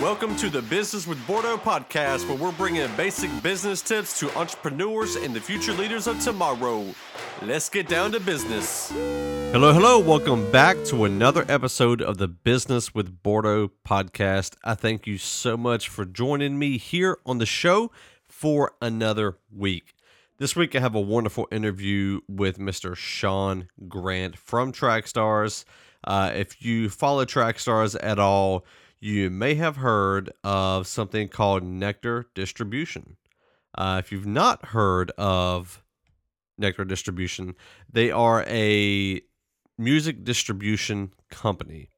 Welcome to the Business with Bordeaux podcast, where we're bringing basic business tips to entrepreneurs and the future leaders of tomorrow. Let's get down to business. Hello, hello. Welcome back to another episode of the Business with Bordeaux podcast. I thank you so much for joining me here on the show for another week. This week, I have a wonderful interview with Mr. Sean Grant from Trackstarz. Uh, if you follow Trackstarz at all, you may have heard of something called Nectar Distribution. Uh, if you've not heard of Nectar Distribution, they are a music distribution company.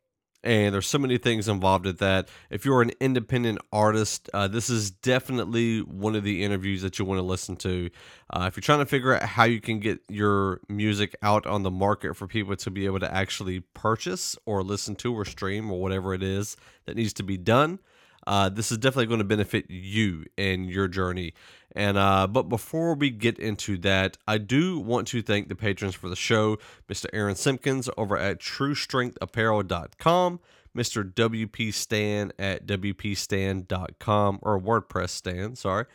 And there's so many things involved with that. If you're an independent artist, uh, this is definitely one of the interviews that you want to listen to. Uh, if you're trying to figure out how you can get your music out on the market for people to be able to actually purchase or listen to or stream or whatever it is that needs to be done, uh, this is definitely going to benefit you and your journey. And uh, but before we get into that, I do want to thank the patrons for the show, Mr. Aaron Simpkins over at TrueStrengthApparel.com, Mr. WP Stan at WPStan.com or WordPress Stan, sorry.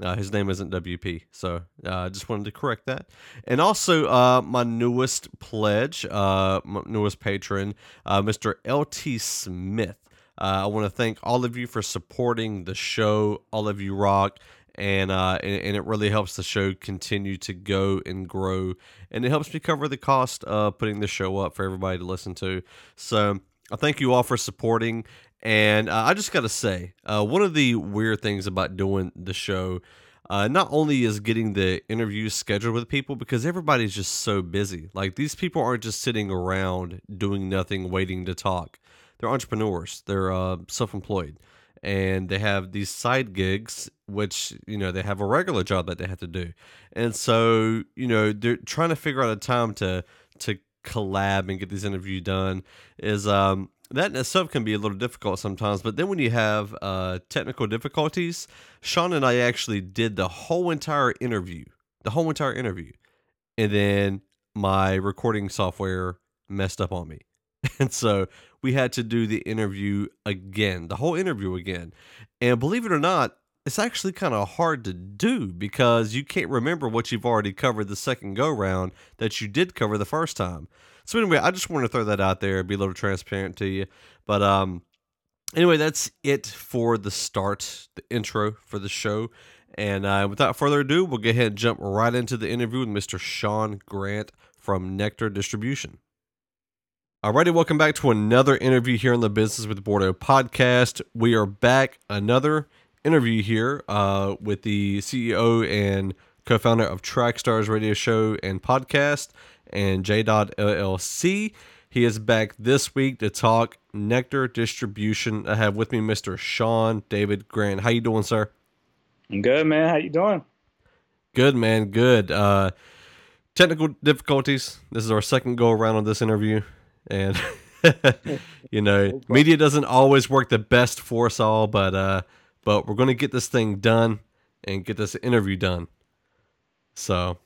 Uh, his name isn't WP, so I uh, just wanted to correct that. And also, uh, my newest pledge, uh, my newest patron, uh, Mr. LT Smith. Uh, I want to thank all of you for supporting the show. All of you rock. And, uh, and, and it really helps the show continue to go and grow, and it helps me cover the cost of putting the show up for everybody to listen to. So I thank you all for supporting, and uh, I just got to say, uh, one of the weird things about doing the show, uh, not only is getting the interviews scheduled with people because everybody's just so busy. Like these people aren't just sitting around doing nothing, waiting to talk they're entrepreneurs. They're uh, self-employed, and they have these side gigs, which you know they have a regular job that they have to do, and so you know they're trying to figure out a time to to collab and get these interviews done. Is um that in itself can be a little difficult sometimes. But then when you have uh, technical difficulties, Sean and I actually did the whole entire interview, the whole entire interview, and then my recording software messed up on me. And so we had to do the interview again, the whole interview again. And believe it or not, it's actually kind of hard to do because you can't remember what you've already covered the second go round that you did cover the first time. So anyway, I just want to throw that out there, be a little transparent to you. But um anyway, that's it for the start, the intro for the show. And uh, without further ado, we'll go ahead and jump right into the interview with Mr. Sean Grant from Nectar Distribution. Alrighty, welcome back to another interview here on the Business with Bordeaux podcast. We are back, another interview here uh, with the CEO and co-founder of Trackstarz Radio Show and Podcast and J. Dot LLC. He is back this week to talk Nectar Distribution. I have with me Mr. Sean David Grant. How you doing, sir? I'm good, man. How you doing? Good, man. Good. Uh, technical difficulties. This is our second go around on this interview and you know, media doesn't always work the best for us all, but uh, but we're gonna get this thing done and get this interview done. So.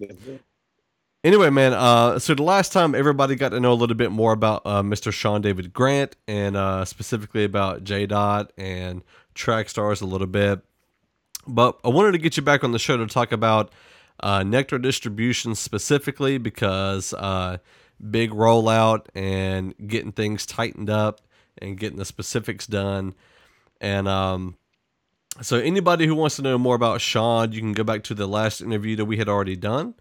Anyway, man, uh, so the last time everybody got to know a little bit more about uh, Mr. Sean David Grant and uh, specifically about J Dot and Trackstarz a little bit. But I wanted to get you back on the show to talk about uh, Nectar Distribution specifically because uh, big rollout and getting things tightened up and getting the specifics done. And um, so, anybody who wants to know more about Sean, you can go back to the last interview that we had already done.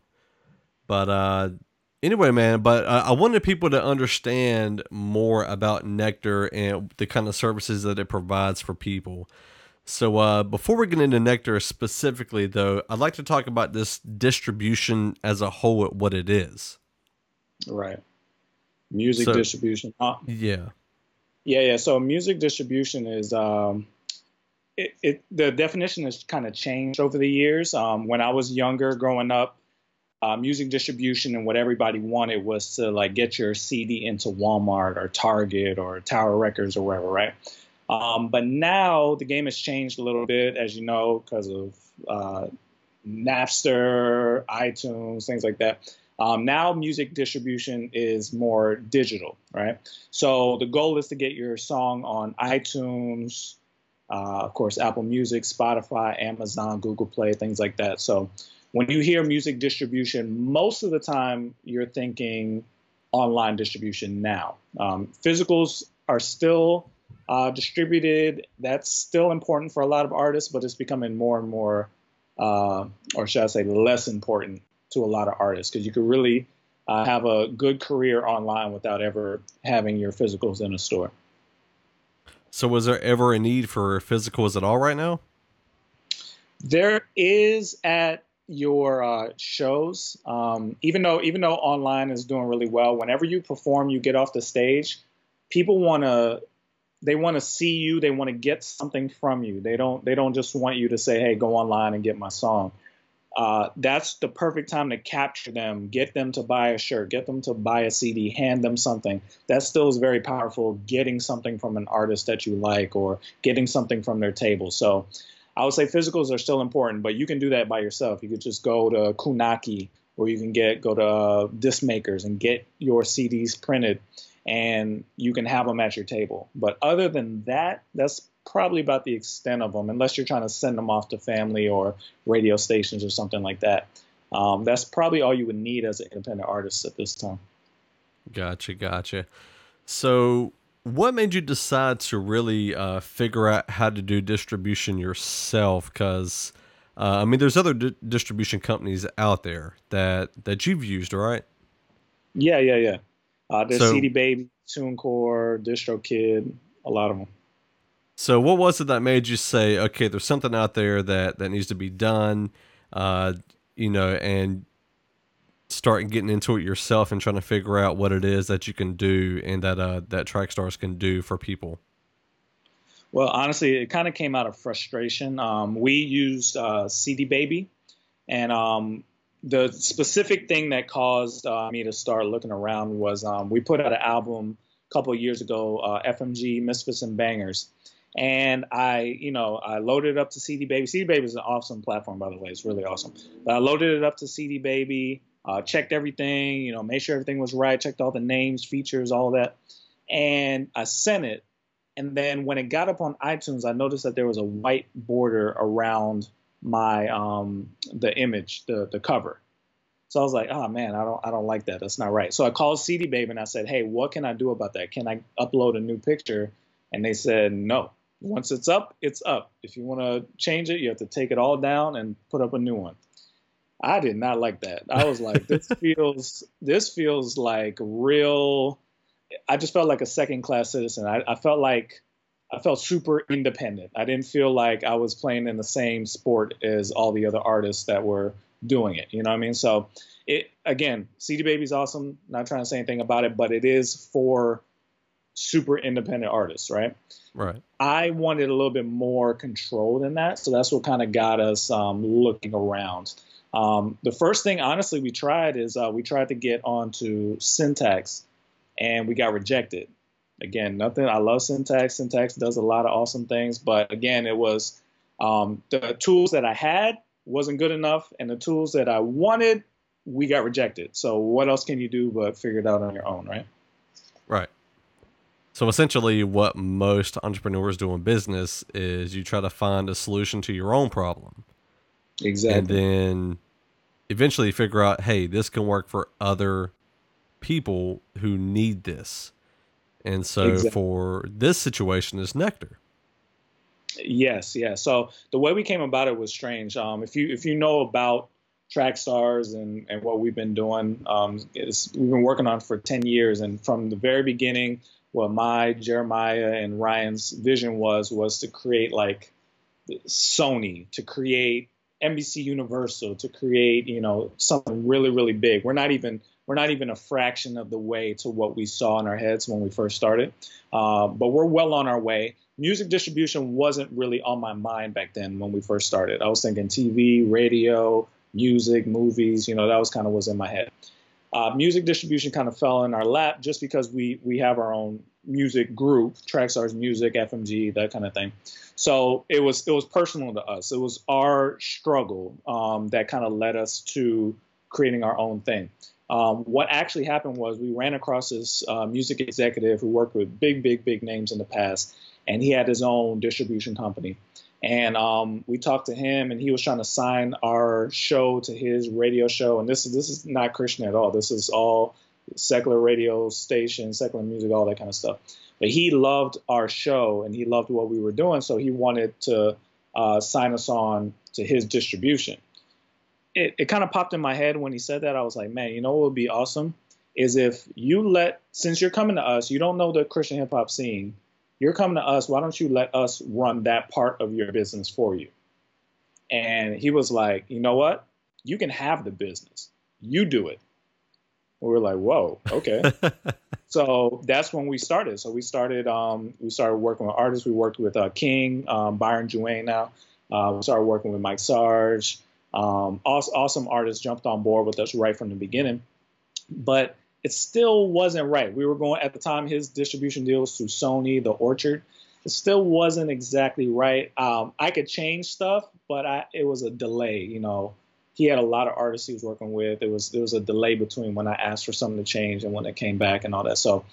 But uh, anyway, man, but I wanted people to understand more about Nectar and the kind of services that it provides for people. So, uh, before we get into Nectar specifically, though, I'd like to talk about this distribution as a whole, what it is. Right. Music so, distribution. Uh, yeah. Yeah, yeah. So music distribution is um, it, it the definition has kind of changed over the years. Um, when I was younger, growing up, uh, music distribution and what everybody wanted was to like get your CD into Walmart or Target or Tower Records or wherever, right? Um, but now the game has changed a little bit, as you know, because of uh, Napster, iTunes, things like that. Um, now music distribution is more digital, right? So the goal is to get your song on iTunes, uh, of course, Apple Music, Spotify, Amazon, Google Play, things like that. So when you hear music distribution, most of the time you're thinking online distribution now. Um, physicals are still uh, distributed. That's still important for a lot of artists, but it's becoming more and more, uh, or should I say, less important to a lot of artists because you could really uh, have a good career online without ever having your physicals in a store. So, was there ever a need for physicals at all right now? There is at your uh, shows. Um, even though even though online is doing really well, whenever you perform, you get off the stage, people want to they want to see you. They want to get something from you. They don't they don't just want you to say, "Hey, go online and get my song." Uh, that's the perfect time to capture them, get them to buy a shirt, get them to buy a CD, hand them something. That still is very powerful, getting something from an artist that you like or getting something from their table. So I would say physicals are still important, but you can do that by yourself. You could just go to Kunaki or you can get go to uh, disc makers and get your CDs printed and you can have them at your table. But other than that, that's probably about the extent of them, unless you're trying to send them off to family or radio stations or something like that. Um, that's probably all you would need as an independent artist at this time. Gotcha, gotcha. So, what made you decide to really uh, figure out how to do distribution yourself? Because uh, I mean, there's other di- distribution companies out there that that you've used, right? Yeah, yeah, yeah. Uh, there's so, CD Baby, TuneCore, DistroKid, a lot of them. So, what was it that made you say, okay, there's something out there that that needs to be done, uh, you know, and start getting into it yourself and trying to figure out what it is that you can do and that uh, that Trackstarz can do for people? Well, honestly, it kind of came out of frustration. Um, we used uh, CD Baby, and um, the specific thing that caused uh, me to start looking around was um, we put out an album a couple years ago, uh, FMG Misfits and Bangers, and I, you know, I loaded it up to CD Baby. CD Baby is an awesome platform, by the way. It's really awesome. But I loaded it up to CD Baby, uh, checked everything, you know, made sure everything was right, checked all the names, features, all that. And I sent it. And then when it got up on iTunes, I noticed that there was a white border around my um, the image, the the cover. So I was like, oh man, I don't I don't like that. That's not right. So I called CD Baby and I said, hey, what can I do about that? Can I upload a new picture? And they said no once it's up, it's up. If you want to change it, you have to take it all down and put up a new one. I did not like that. I was like, this feels this feels like real. I just felt like a second class citizen. I, I felt like I felt super independent. I didn't feel like I was playing in the same sport as all the other artists that were doing it. You know what I mean? So it again, CD Baby's awesome. Not trying to say anything about it, but it is for super independent artists, right? Right. I wanted a little bit more control than that, so that's what kind of got us um, looking around. Um, the first thing, honestly, we tried is uh, we tried to get onto Syntax, and we got rejected. Again, nothing. I love Syntax. Syntax does a lot of awesome things, but again, it was um, the tools that I had wasn't good enough, and the tools that I wanted, we got rejected. So what else can you do but figure it out on your own, right? Right. So essentially, what most entrepreneurs do in business is you try to find a solution to your own problem. Exactly. And then eventually figure out, hey, this can work for other people who need this. And so exactly. for this situation is Nectar. Yes, yeah. So the way we came about it was strange. Um, if you if you know about Trackstarz and, and what we've been doing, um, we've been working on for 10 years. And from the very beginning, what my Jeremiah and Ryan's vision was was to create like Sony, to create NBC Universal, to create you know something really really big. We're not even we're not even a fraction of the way to what we saw in our heads when we first started, uh, but we're well on our way. Music distribution wasn't really on my mind back then when we first started. I was thinking TV, radio, music, movies. You know that was kind of was in my head. Uh, music distribution kind of fell in our lap just because we we have our own music group, Trackstarz Music, FMG, that kind of thing. So it was it was personal to us. It was our struggle um, that kind of led us to creating our own thing. Um, what actually happened was we ran across this uh, music executive who worked with big, big, big names in the past, and he had his own distribution company. And um, we talked to him, and he was trying to sign our show to his radio show. And this is this is not Christian at all. This is all secular radio station, secular music, all that kind of stuff. But he loved our show, and he loved what we were doing, so he wanted to uh, sign us on to his distribution. It, it kind of popped in my head when he said that. I was like, man, you know what would be awesome is if you let, since you're coming to us, you don't know the Christian hip hop scene you're coming to us. Why don't you let us run that part of your business for you? And he was like, you know what? You can have the business. You do it. we were like, whoa, okay. so that's when we started. So we started, um, we started working with artists. We worked with uh, King, um, Byron Juane now. Uh, we started working with Mike Sarge. Um, awesome, awesome artists jumped on board with us right from the beginning. But it still wasn't right. We were going at the time his distribution deals through Sony, the Orchard. It still wasn't exactly right. Um, I could change stuff, but I, it was a delay. You know, he had a lot of artists he was working with. It was there was a delay between when I asked for something to change and when it came back and all that. So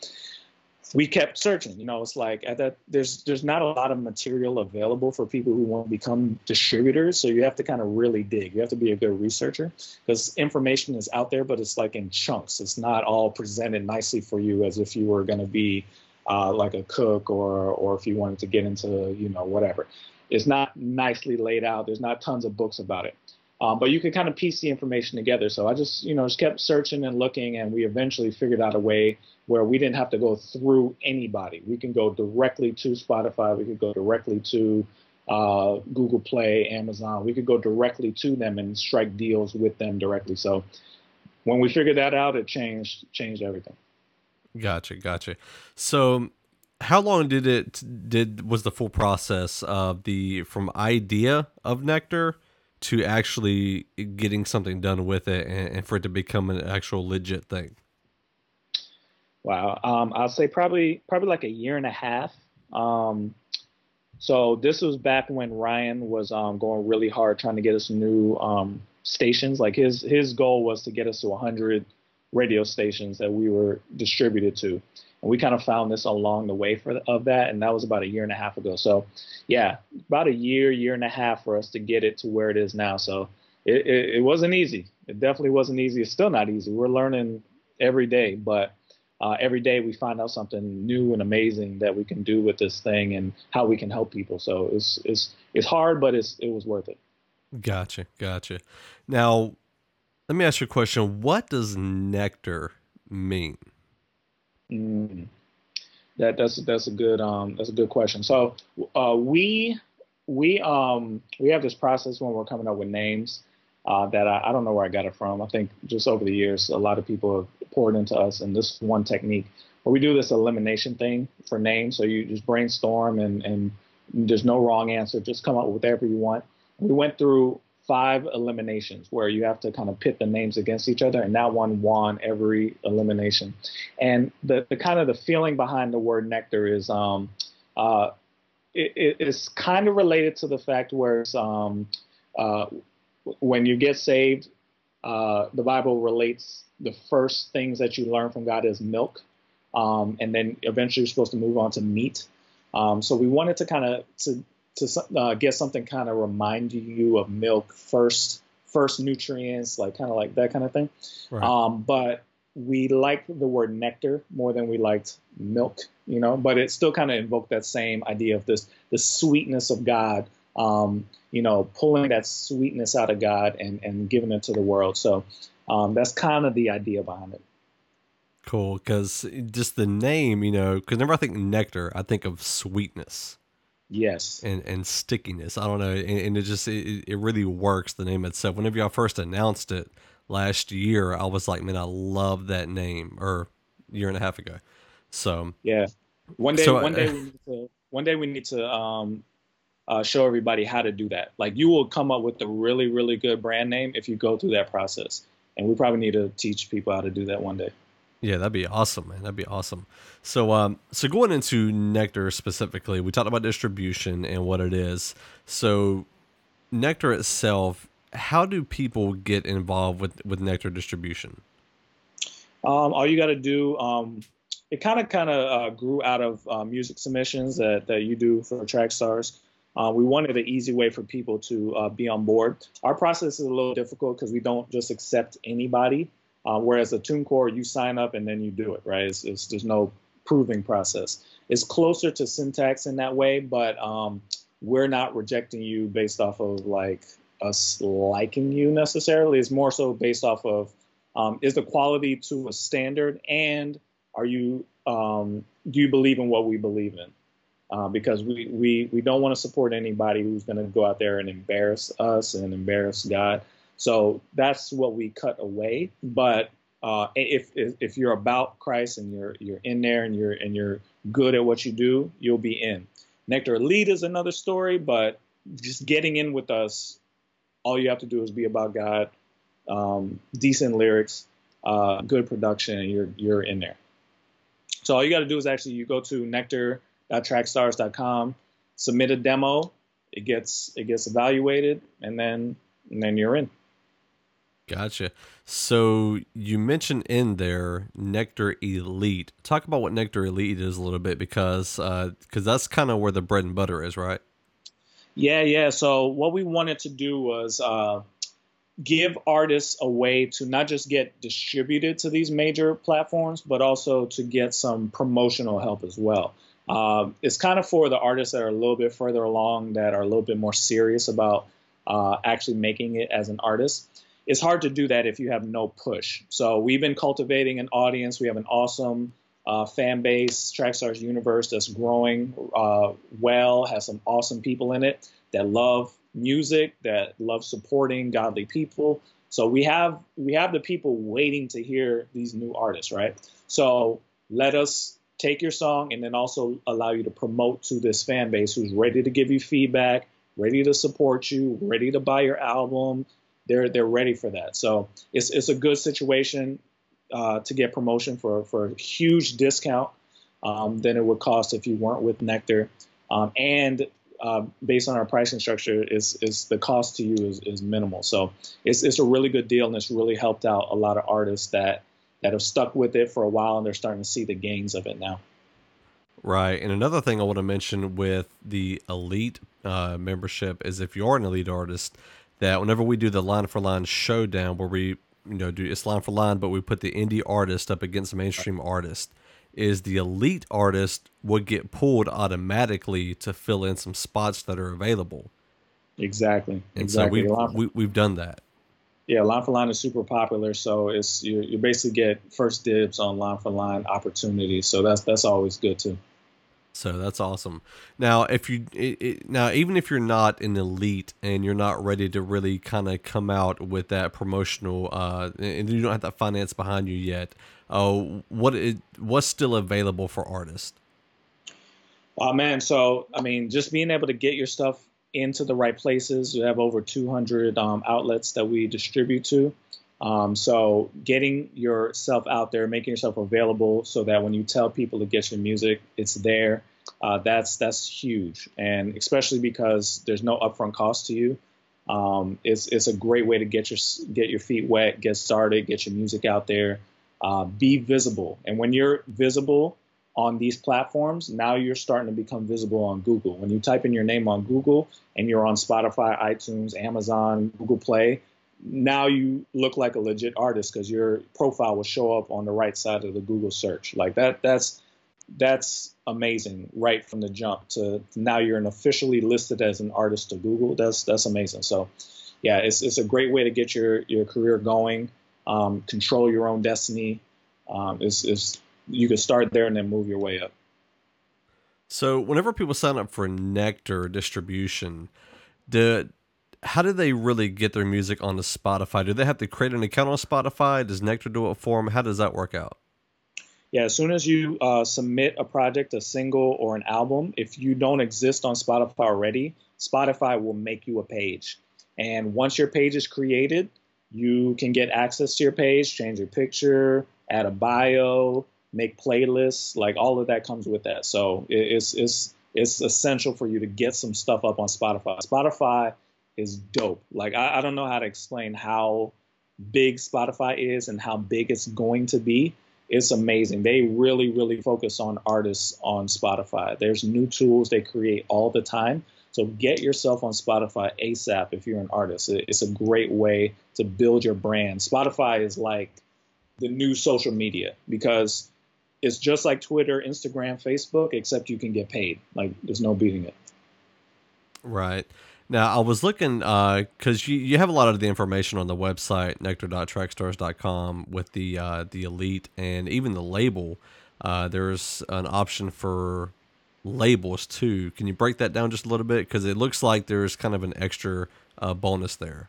we kept searching. You know, it's like at that there's there's not a lot of material available for people who want to become distributors. So you have to kind of really dig. You have to be a good researcher because information is out there, but it's like in chunks. It's not all presented nicely for you as if you were going to be uh, like a cook or or if you wanted to get into you know whatever. It's not nicely laid out. There's not tons of books about it. Um, but you could kind of piece the information together. So I just, you know, just kept searching and looking, and we eventually figured out a way where we didn't have to go through anybody. We can go directly to Spotify. We could go directly to uh, Google Play, Amazon. We could go directly to them and strike deals with them directly. So when we figured that out, it changed changed everything. Gotcha, gotcha. So how long did it did was the full process of the from idea of Nectar to actually getting something done with it and, and for it to become an actual legit thing? Wow, um, I'll say probably probably like a year and a half. Um, so this was back when Ryan was um, going really hard trying to get us new um, stations. Like his his goal was to get us to 100 radio stations that we were distributed to. And we kind of found this along the way for of that, and that was about a year and a half ago. So, yeah, about a year, year and a half for us to get it to where it is now. So it, it, it wasn't easy. It definitely wasn't easy. It's still not easy. We're learning every day, but uh, every day we find out something new and amazing that we can do with this thing and how we can help people. So it's it's it's hard, but it's it was worth it. Gotcha, gotcha. Now, let me ask you a question. What does nectar mean? Mm, that that's that's a good um that's a good question. So uh, we we um we have this process when we're coming up with names uh, that I, I don't know where I got it from. I think just over the years, a lot of people have poured into us, and this one technique where we do this elimination thing for names. So you just brainstorm, and and there's no wrong answer. Just come up with whatever you want. We went through five eliminations where you have to kind of pit the names against each other, and that one won every elimination. And the, the kind of the feeling behind the word nectar is um, uh, it, it's kind of related to the fact where it's, um, uh, when you get saved, uh, the Bible relates the first things that you learn from God is milk, um, and then eventually you're supposed to move on to meat. Um, so we wanted to kind of to to uh, get something kind of remind you of milk first, first nutrients, like kind of like that kind of thing. Right. Um, but we liked the word nectar more than we liked milk, you know. But it still kind of invoked that same idea of this the sweetness of God, um, you know, pulling that sweetness out of God and and giving it to the world. So um, that's kind of the idea behind it. Cool, because just the name, you know, because whenever I think nectar, I think of sweetness. Yes. And and stickiness. I don't know, and, and it just it, it really works. The name itself. Whenever y'all first announced it last year, I was like, man, I love that name. Or year and a half ago. So yeah, one day, so, one day uh, we need to, one day we need to um, uh, show everybody how to do that. Like you will come up with a really, really good brand name if you go through that process. And we probably need to teach people how to do that one day. Yeah, that'd be awesome, man. That'd be awesome. So, um, so going into Nectar specifically, we talked about distribution and what it is. So, Nectar itself, how do people get involved with with Nectar distribution? Um, all you got to do, um, it kind of kind of uh, grew out of uh, music submissions that, that you do for Trackstarz. Uh, we wanted an easy way for people to uh, be on board. Our process is a little difficult because we don't just accept anybody. Uh, whereas a TuneCore, you sign up and then you do it, right? It's, it's, there's no proving process. It's closer to Syntax in that way, but um, we're not rejecting you based off of like us liking you necessarily. It's more so based off of um, is the quality to a standard and are you um, do you believe in what we believe in? Uh, because we, we, we don't want to support anybody who's going to go out there and embarrass us and embarrass God. So that's what we cut away. But uh, if, if, if you're about Christ and you're you're in there and you're and you're good at what you do, you'll be in. Nectar Elite is another story, but just getting in with us, all you have to do is be about God, um, decent lyrics, uh, good production, and you're you're in there. So all you got to do is actually you go to nectar.trackstarz.com, submit a demo, it gets it gets evaluated, and then and then you're in. Gotcha. So you mentioned in there Nectar Elite. Talk about what Nectar Elite is a little bit because because uh, that's kind of where the bread and butter is, right? Yeah, yeah. So what we wanted to do was uh, give artists a way to not just get distributed to these major platforms, but also to get some promotional help as well. Um, it's kind of for the artists that are a little bit further along, that are a little bit more serious about uh, actually making it as an artist. It's hard to do that if you have no push. So we've been cultivating an audience. We have an awesome uh, fan base, Trackstarz Universe, that's growing uh, well, has some awesome people in it that love music, that love supporting godly people. So we have we have the people waiting to hear these new artists, right? So let us take your song and then also allow you to promote to this fan base who's ready to give you feedback, ready to support you, ready to buy your album. They're they're ready for that. So it's it's a good situation uh, to get promotion for for a huge discount um, than it would cost if you weren't with Nectar. Um, and uh, based on our pricing structure, is is the cost to you is, is minimal. So it's it's a really good deal, and it's really helped out a lot of artists that that have stuck with it for a while, and they're starting to see the gains of it now. Right, and another thing I want to mention with the elite uh, membership is if you're an elite artist, that whenever we do the line for line showdown, where we you know do it's line for line, but we put the indie artist up against the mainstream artist is the elite artist would get pulled automatically to fill in some spots that are available. Exactly. And exactly. so we've, we, have we have done that. Yeah, line for line is super popular, so it's you, you basically get first dibs on line for line opportunities. So that's that's always good too. So that's awesome. Now, if you it, it, now even if you're not an elite and you're not ready to really kind of come out with that promotional, uh, and you don't have that finance behind you yet, uh, what it, what's still available for artists? Oh man, so I mean, just being able to get your stuff into the right places. You have over 200 um, outlets that we distribute to. Um, so getting yourself out there, making yourself available, so that when you tell people to get your music, it's there. Uh, that's that's huge, and especially because there's no upfront cost to you. Um, it's it's a great way to get your get your feet wet, get started, get your music out there, uh, be visible. And when you're visible on these platforms, now you're starting to become visible on Google. When you type in your name on Google and you're on Spotify, iTunes, Amazon, Google Play, now you look like a legit artist because your profile will show up on the right side of the Google search. Like that, that's that's amazing right from the jump to now you're an officially listed as an artist to Google. That's that's amazing. So yeah, it's it's a great way to get your your career going, um, control your own destiny. Um, is is you can start there and then move your way up. So whenever people sign up for Nectar distribution, the how do they really get their music onto Spotify? Do they have to create an account on Spotify? Does Nectar do it for them? How does that work out? Yeah, as soon as you uh, submit a project, a single or an album, if you don't exist on Spotify already, Spotify will make you a page. And once your page is created, you can get access to your page, change your picture, add a bio, make playlists. Like all of that comes with that. So it's it's it's essential for you to get some stuff up on Spotify. Spotify is dope. Like I, I don't know how to explain how big Spotify is and how big it's going to be. it's amazing. They really, really focus on artists on Spotify. There's new tools they create all the time. So get yourself on Spotify ASAP if you're an artist. It's a great way to build your brand. Spotify is like the new social media because it's just like Twitter, Instagram, Facebook, except you can get paid. Like there's no beating it. Right. Now I was looking because uh, you, you have a lot of the information on the website nectar.trackstarz.com with the uh, the elite and even the label. Uh, there's an option for labels too. Can you break that down just a little bit? Because it looks like there's kind of an extra uh, bonus there.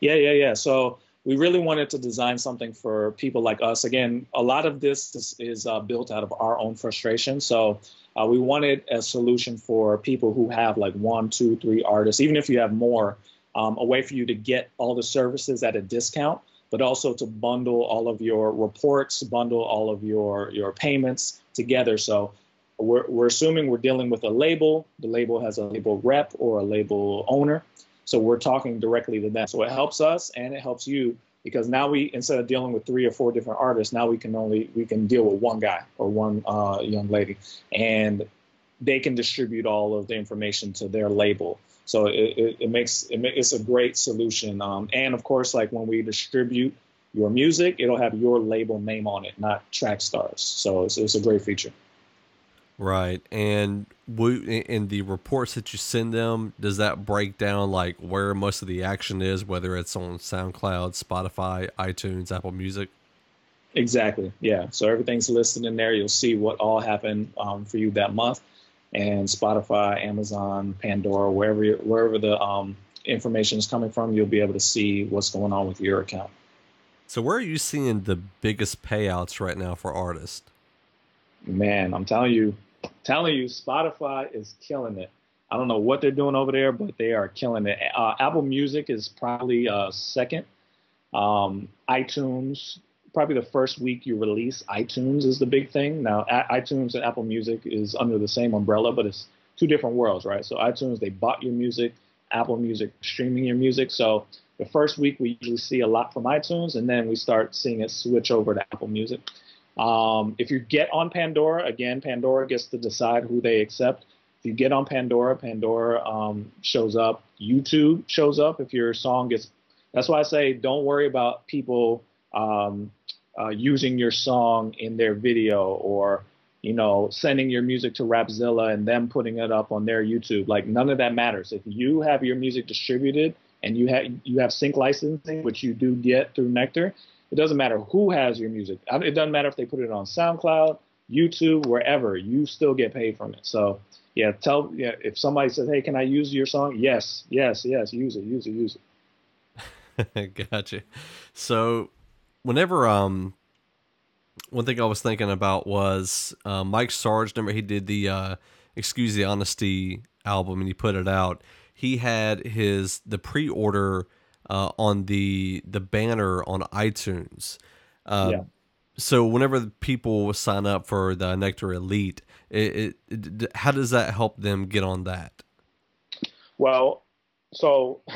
Yeah, yeah, yeah. So we really wanted to design something for people like us. Again, a lot of this is, is uh, built out of our own frustration. So uh, we wanted a solution for people who have like one, two, three artists, even if you have more, um, a way for you to get all the services at a discount, but also to bundle all of your reports, bundle all of your your payments together. So we're, we're assuming we're dealing with a label. The label has a label rep or a label owner. So we're talking directly to them. So it helps us and it helps you because now we instead of dealing with three or four different artists, now we can only we can deal with one guy or one uh, young lady, and they can distribute all of the information to their label. So it, it, it makes it, it's a great solution. Um, and of course, like when we distribute your music, it'll have your label name on it, not Trackstarz. So it's, it's a great feature. Right. And we, in the reports that you send them, does that break down like where most of the action is, whether it's on SoundCloud, Spotify, iTunes, Apple Music? Exactly. Yeah. So everything's listed in there. You'll see what all happened um, for you that month, and Spotify, Amazon, Pandora, wherever wherever the um, information is coming from, you'll be able to see what's going on with your account. So where are you seeing the biggest payouts right now for artists? Man, I'm telling you, telling you, Spotify is killing it. I don't know what they're doing over there, but they are killing it. Uh, Apple Music is probably uh, second. Um, iTunes, probably the first week you release, iTunes is the big thing. Now, iTunes and Apple Music is under the same umbrella, but it's two different worlds, right? So iTunes, they bought your music. Apple Music, streaming your music. So the first week we usually see a lot from iTunes, and then we start seeing it switch over to Apple Music. Um, if you get on Pandora, again, Pandora gets to decide who they accept. If you get on Pandora, Pandora um, shows up. YouTube shows up if your song gets. That's why I say don't worry about people um, uh, using your song in their video or you know sending your music to Rapzilla and them putting it up on their YouTube. Like none of that matters. If you have your music distributed and you have you have sync licensing, which you do get through Nectar, it doesn't matter who has your music. It doesn't matter if they put it on SoundCloud, YouTube, wherever. You still get paid from it. So yeah, tell yeah if somebody says, "Hey, can I use your song?" Yes, yes, yes. Use it, use it, use it. gotcha. So whenever um one thing I was thinking about was uh, Mike Sarge. Remember he did the uh, "Excuse the Honesty" album and he put it out. He had his the pre-order uh, on the the banner on iTunes. Uh, yeah. So whenever people sign up for the Nectar Elite, it, it, it, how does that help them get on that? Well, so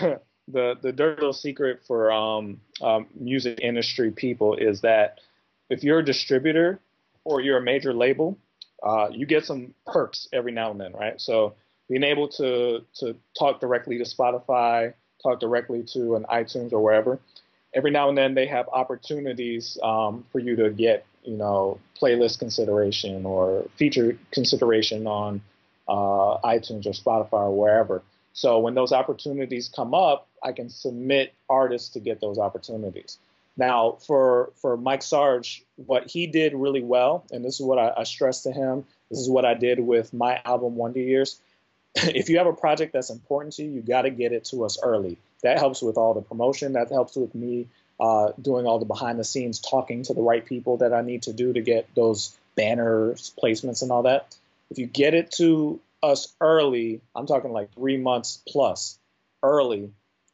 the the dirty little secret for um, um, music industry people is that if you're a distributor or you're a major label, uh, you get some perks every now and then, right? So being able to to talk directly to Spotify, talk directly to an iTunes or wherever. Every now and then they have opportunities um, for you to get, you know, playlist consideration or feature consideration on uh, iTunes or Spotify or wherever. So when those opportunities come up, I can submit artists to get those opportunities. Now, for for Mike Sarge, what he did really well, and this is what I, I stressed to him. This is what I did with my album Wonder Years if you have a project that's important to you, you got to get it to us early. That helps with all the promotion. That helps with me uh, doing all the behind the scenes, talking to the right people that I need to do to get those banners, placements, and all that. If you get it to us early, I'm talking like three months plus early,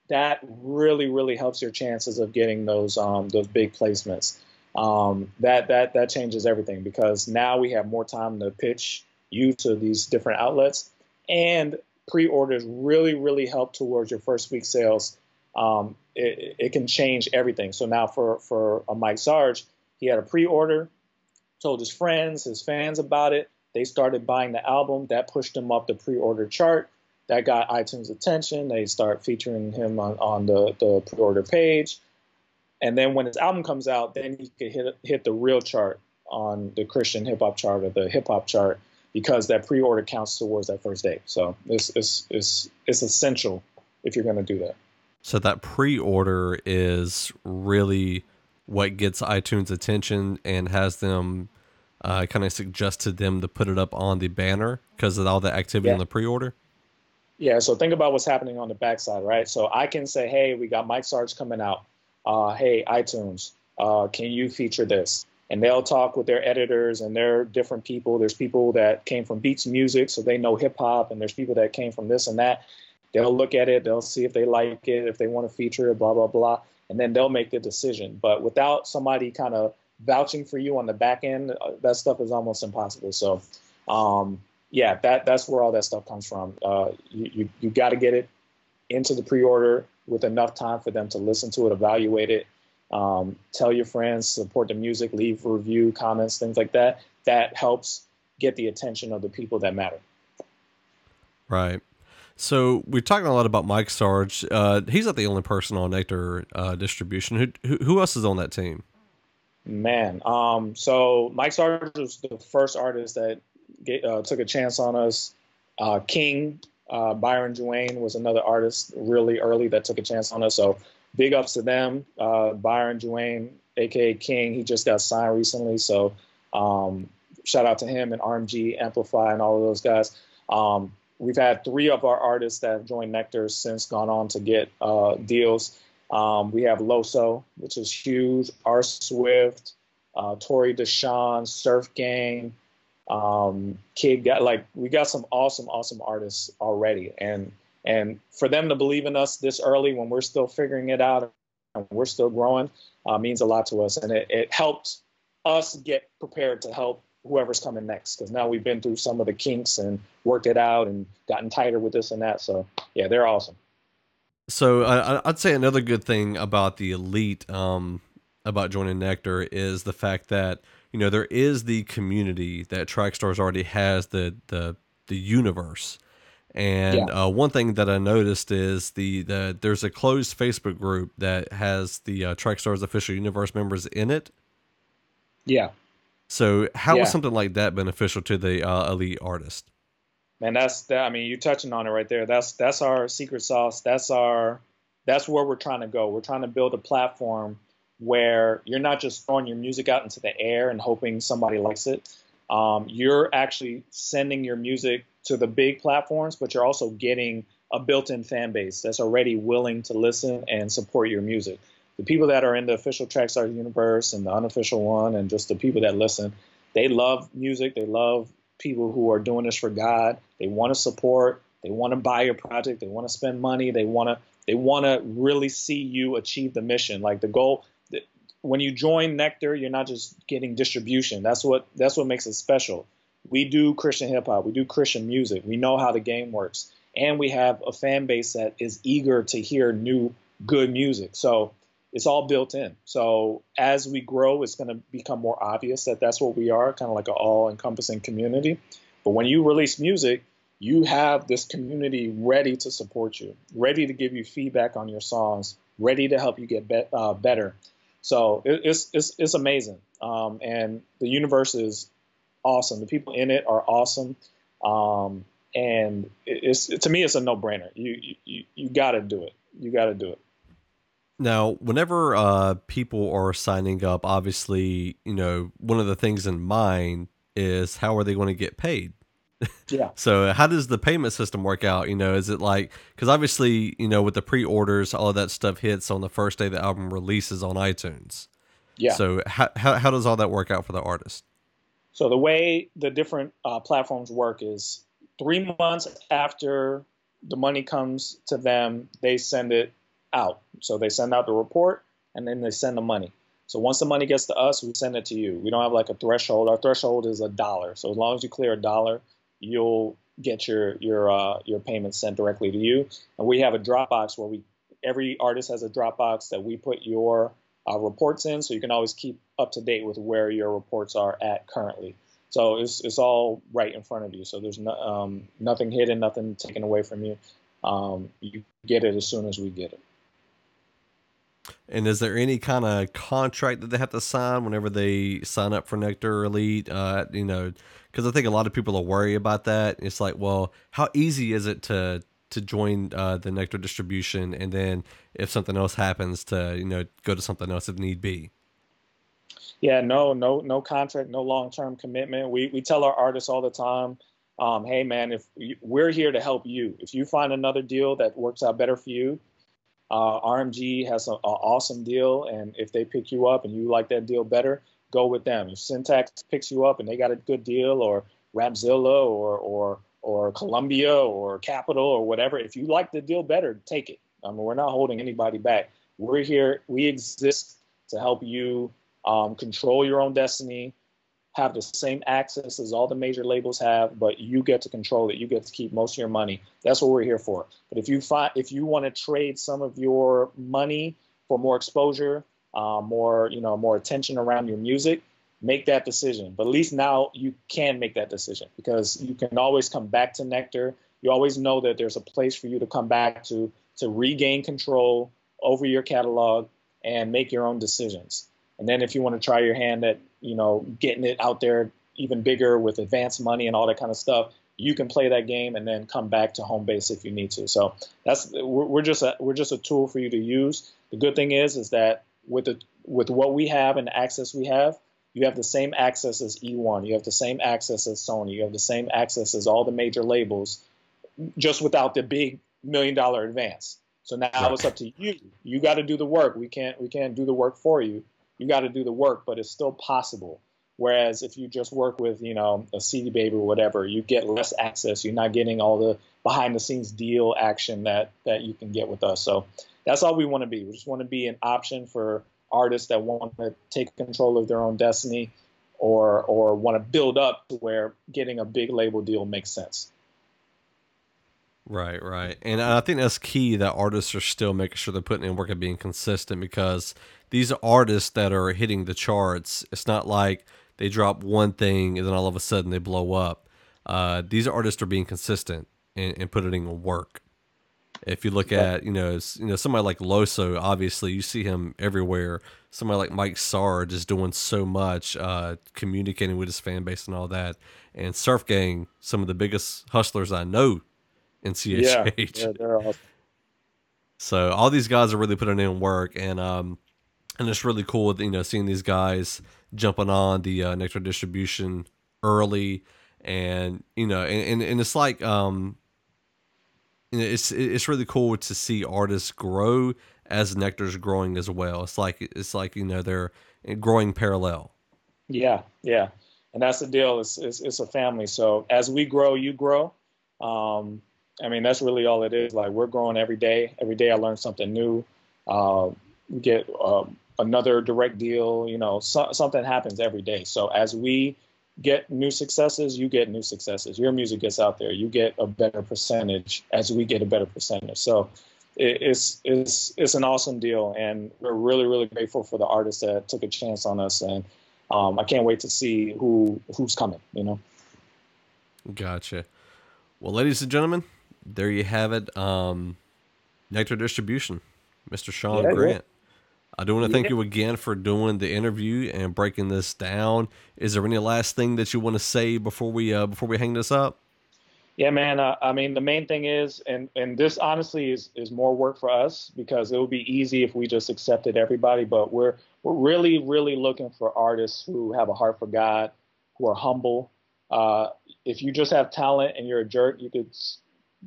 that really, really helps your chances of getting those um, those big placements. Um, that that that changes everything because now we have more time to pitch you to these different outlets and pre-orders really really help towards your first week sales um, it, it, can change everything so now for for mike sarge he had a pre-order, told his friends, his fans about it. They started buying the album. That pushed him up the pre-order chart. That got iTunes attention. They start featuring him on, on the, the pre-order page. And then when his album comes out, then he could hit hit the real chart on the Christian hip hop chart or the hip hop chart because that pre-order counts towards that first day. So it's it's it's, it's essential if you're going to do that. So that pre-order is really what gets iTunes attention and has them uh, kind of suggest to them to put it up on the banner because of all the activity yeah. on the pre-order. Yeah. So think about what's happening on the backside, right? So I can say, hey, we got Mike Sarge coming out. Uh, hey, iTunes, uh, can you feature this? And they'll talk with their editors and they're different people. There's people that came from beats music, so they know hip hop, and there's people that came from this and that. They'll look at it, they'll see if they like it, if they want to feature it, blah blah blah, and then they'll make the decision. But without somebody kind of vouching for you on the back end, uh, that stuff is almost impossible. So, um, yeah, that that's where all that stuff comes from. Uh, you you, you got to get it into the pre-order with enough time for them to listen to it, evaluate it, um, tell your friends, support the music, leave review, comments, things like that. That helps get the attention of the people that matter. Right. So we're talking a lot about Mike Sarge. Uh, he's not the only person on Nectar uh, distribution. Who, who, who else is on that team? Man, um, so Mike Sarge was the first artist that get, uh, took a chance on us. Uh, King uh, Byron Duane was another artist really early that took a chance on us. So big ups to them. Uh, Byron Duane, aka King, he just got signed recently, so um, shout out to him and RMG Amplify and all of those guys. Um, we've had three of our artists that have joined Nectar since gone on to get uh, deals. Um, we have Loso, which is huge. R Swift, uh, Tori Deshawn, Surf Gang, um, Kid got like we got some awesome, awesome artists already, and and for them to believe in us this early when we're still figuring it out and we're still growing uh, means a lot to us. And it, it helped us get prepared to help whoever's coming next because now we've been through some of the kinks and worked it out and gotten tighter with this and that. So, yeah, they're awesome. So, uh, I'd say another good thing about the elite, um, about joining Nectar, is the fact that you know there is the community that Trackstarz already has the the the universe and yeah. uh, one thing that I noticed is the, the there's a closed Facebook group that has the uh, Trackstarz official universe members in it. Yeah. So how yeah. is something like that beneficial to the uh, elite artist? Man, that's that. I mean, you're touching on it right there. That's that's our secret sauce. That's our that's where we're trying to go. We're trying to build a platform where you're not just throwing your music out into the air and hoping somebody likes it. Um, you're actually sending your music to the big platforms, but you're also getting a built-in fan base that's already willing to listen and support your music. The people that are in the official Trackstarz universe and the unofficial one, and just the people that listen, they love music. They love people who are doing this for God. They want to support. They want to buy your project. They want to spend money. They want to. They want to really see you achieve the mission. Like the goal. When you join Nectar, you're not just getting distribution. That's what. That's what makes it special we do Christian hip hop, we do Christian music, we know how the game works, and we have a fan base that is eager to hear new good music. So it's all built in. So as we grow, it's going to become more obvious that that's what we are, kind of like an all-encompassing community. But when you release music, you have this community ready to support you, ready to give you feedback on your songs, ready to help you get be- uh, better. So it, it's, it's, it's amazing. Um, and the universe is awesome. The people in it are awesome. Um, and it's to me, it's a no brainer. You you you got to do it. You got to do it. Now, whenever uh, people are signing up, obviously, you know, one of the things in mind is how are they going to get paid? Yeah. so, how does the payment system work out? You know, is it like because obviously, you know, with the pre-orders, all of that stuff hits on the first day the album releases on iTunes. Yeah. So, how how, how does all that work out for the artist? So the way the different uh, platforms work is three months after the money comes to them, they send it out. So they send out the report and then they send the money. So once the money gets to us, we send it to you. We don't have like a threshold. Our threshold is a dollar. So as long as you clear a dollar, you'll get your your uh, your payment sent directly to you. And we have a Dropbox where we every artist has a Dropbox that we put your uh, reports in, so you can always keep up to date with where your reports are at currently. So it's it's all right in front of you. So there's no, um, nothing hidden, nothing taken away from you. Um, you get it as soon as we get it. And is there any kind of contract that they have to sign whenever they sign up for Nectar Elite? Uh, you know, because I think a lot of people are worried about that. It's like, well, how easy is it to to join uh, the Nectar distribution, and then if something else happens, to you know go to something else if need be. Yeah, no, no, no contract, no long term commitment. We we tell our artists all the time, um, hey man, if you, we're here to help you. If you find another deal that works out better for you, uh, RMG has an awesome deal, and if they pick you up and you like that deal better, go with them. If Syntax picks you up and they got a good deal, or Rapzilla, or or or Columbia or Capitol, or whatever. If you like the deal better, take it. I mean, we're not holding anybody back. We're here. We exist to help you um, control your own destiny, have the same access as all the major labels have, but you get to control it. You get to keep most of your money. That's what we're here for. But if you find if you want to trade some of your money for more exposure, uh, more you know more attention around your music, make that decision. But at least now you can make that decision because you can always come back to Nectar. You always know that there's a place for you to come back to to regain control over your catalog and make your own decisions. And then if you want to try your hand at, you know, getting it out there even bigger with advanced money and all that kind of stuff, you can play that game and then come back to home base if you need to. So that's we're, we're just a we're just a tool for you to use. The good thing is is that with the with what we have and the access we have, you have the same access as E1, you have the same access as Sony, you have the same access as all the major labels, just without the big million dollar advance. So now right. it's up to you. You got to do the work. We can't we can't do the work for you. You got to do the work, but it's still possible. Whereas if you just work with you know a CD Baby or whatever, you get less access. You're not getting all the behind the scenes deal action that that you can get with us. So that's all we want to be. We just want to be an option for artists that want to take control of their own destiny or or want to build up to where getting a big label deal makes sense. Right, right. And I think that's key that artists are still making sure they're putting in work and being consistent because these artists that are hitting the charts, it's not like they drop one thing and then all of a sudden they blow up. Uh, these artists are being consistent and, and putting in work. If you look at you know you know somebody like Loso, obviously you see him everywhere. Somebody like Mike Sarge is doing so much, uh, communicating with his fan base and all that. And Surf Gang, some of the biggest hustlers I know in CHH. Yeah, yeah they're awesome. So all these guys are really putting in work, and um, and it's really cool, you know, seeing these guys jumping on the uh, Nectar distribution early, and you know, and, and, and it's like um, you know, it's it's really cool to see artists grow as Nectar's growing as well. It's like it's like you know they're growing parallel. Yeah, yeah, and that's the deal. It's it's, it's a family. So as we grow, you grow. Um, I mean, that's really all it is. Like we're growing every day. Every day I learn something new. Uh, get um, another direct deal. You know, so, something happens every day. So as we get new successes, you get new successes. Your music gets out there. You get a better percentage as we get a better percentage. So it's it's it's an awesome deal, and we're really really grateful for the artists that took a chance on us, and um, I can't wait to see who who's coming. You know. Gotcha. Well, ladies and gentlemen, there you have it. Um, Nectar Distribution, Mr. Sean yeah, Grant. I do want to thank you again for doing the interview and breaking this down. Is there any last thing that you want to say before we uh, before we hang this up? Yeah, man. Uh, I mean, the main thing is, and and this honestly is is more work for us because it would be easy if we just accepted everybody. But we're we're really really looking for artists who have a heart for God, who are humble. Uh, if you just have talent and you're a jerk, you could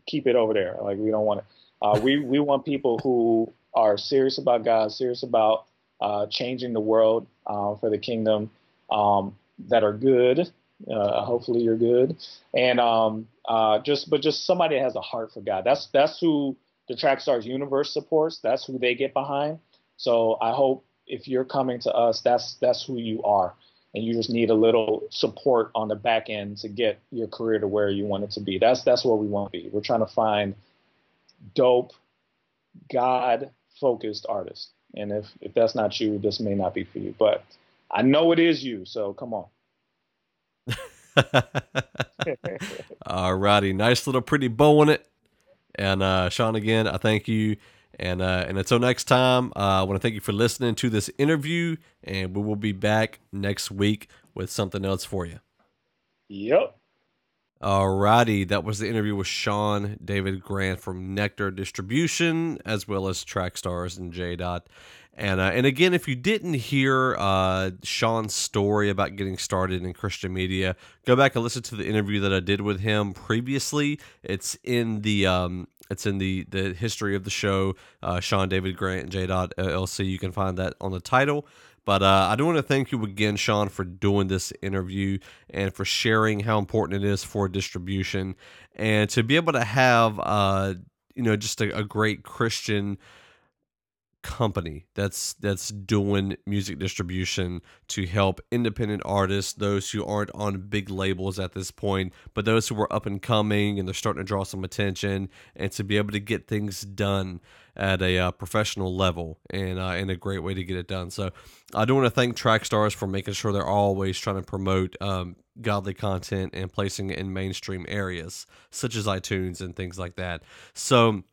keep it over there. Like we don't want it. Uh, we we want people who are serious about God, serious about uh, changing the world uh, for the kingdom, um, that are good. Uh, hopefully, you're good, and um, uh, just but just somebody that has a heart for God. That's that's who the Trackstarz universe supports. That's who they get behind. So I hope if you're coming to us, that's that's who you are, and you just need a little support on the back end to get your career to where you want it to be. That's that's where we want to be. We're trying to find dope, God focused artist. And if if that's not you, this may not be for you. But I know it is you, so come on. All righty, nice little pretty bow on it. And uh, Sean, again, I thank you. And uh, and until next time, uh, I want to thank you for listening to this interview, and we will be back next week with something else for you. Yep. Alrighty, that was the interview with Sean David Grant from Nectar Distribution, as well as Trackstarz and J Dot. And uh, and again, if you didn't hear uh, Sean's story about getting started in Christian media, go back and listen to the interview that I did with him previously. It's in the um, it's in the the history of the show. Uh, Sean David Grant and J Dot LLC. You can find that on the title. But uh, I do want to thank you again, Sean, for doing this interview and for sharing how important it is for distribution. And to be able to have, uh, you know, just a, a great Christian company that's that's doing music distribution to help independent artists those who aren't on big labels at this point but those who are up and coming and they're starting to draw some attention and to be able to get things done at a uh, professional level and uh, and a great way to get it done so i do want to thank trackstarz for making sure they're always trying to promote um, godly content and placing it in mainstream areas such as itunes and things like that so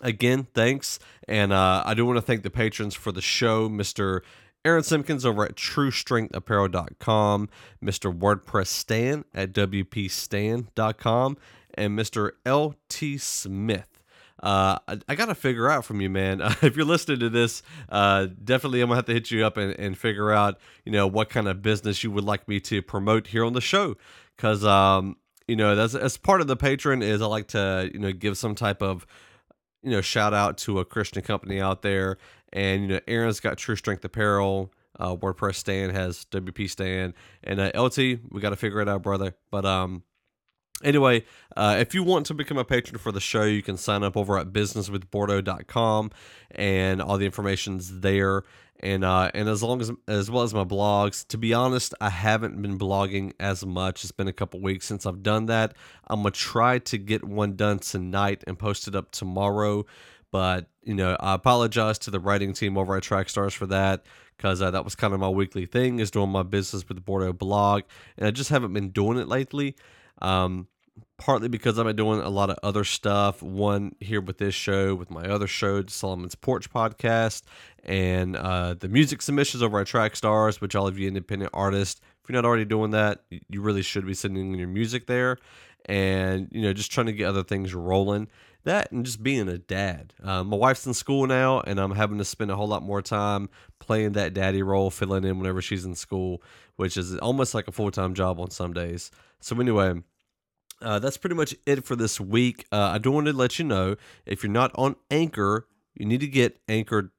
again, thanks. And uh, I do want to thank the patrons for the show, Mr. Aaron Simpkins over at TrueStrengthApparel.com, Mr. WordPress Stan at WPStan.com, and Mr. LT Smith. Uh, I, I got to figure out from you, man. Uh, if you're listening to this, uh, definitely I'm gonna have to hit you up and, and figure out, you know, what kind of business you would like me to promote here on the show. Because, um, you know, that's as part of the patron is I like to, you know, give some type of you know, shout out to a Christian company out there. And, you know, Aaron's got True Strength Apparel. Uh, WordPress Stan has WP Stan. And uh, LT, we got to figure it out, brother. But, um, Anyway, uh, if you want to become a patron for the show, you can sign up over at businesswithbordeaux.com and all the information's there and uh, and as long as as well as my blogs. To be honest, I haven't been blogging as much. It's been a couple weeks since I've done that. I'm gonna try to get one done tonight and post it up tomorrow. But you know, I apologize to the writing team over at Trackstarz for that because uh, that was kind of my weekly thing is doing my business with the Bordeaux blog, and I just haven't been doing it lately. Um, partly because I've been doing a lot of other stuff. One here with this show, with my other show, Solomon's Porch podcast, and uh, the music submissions over at Trackstarz, which all of you independent artists, if you're not already doing that, you really should be sending your music there. And, you know, just trying to get other things rolling. That and just being a dad. Uh, my wife's in school now, and I'm having to spend a whole lot more time playing that daddy role, filling in whenever she's in school, which is almost like a full time job on some days. So, anyway, uh, that's pretty much it for this week. Uh, I do want to let you know if you're not on Anchor, you need to get Anchor,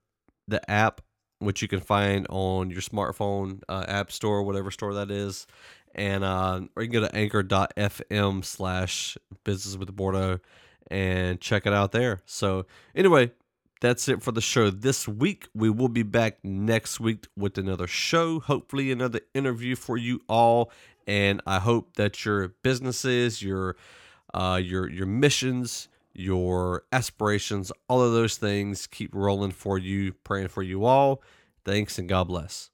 the app, which you can find on your smartphone uh, app store, whatever store that is. And uh, or you can go to anchor.fm slash business with Bordeaux and check it out there. So, anyway, that's it for the show this week. We will be back next week with another show, hopefully, another interview for you all and I hope that your businesses, your uh, your your missions, your aspirations, all of those things keep rolling for you. Praying for you all. Thanks and God bless.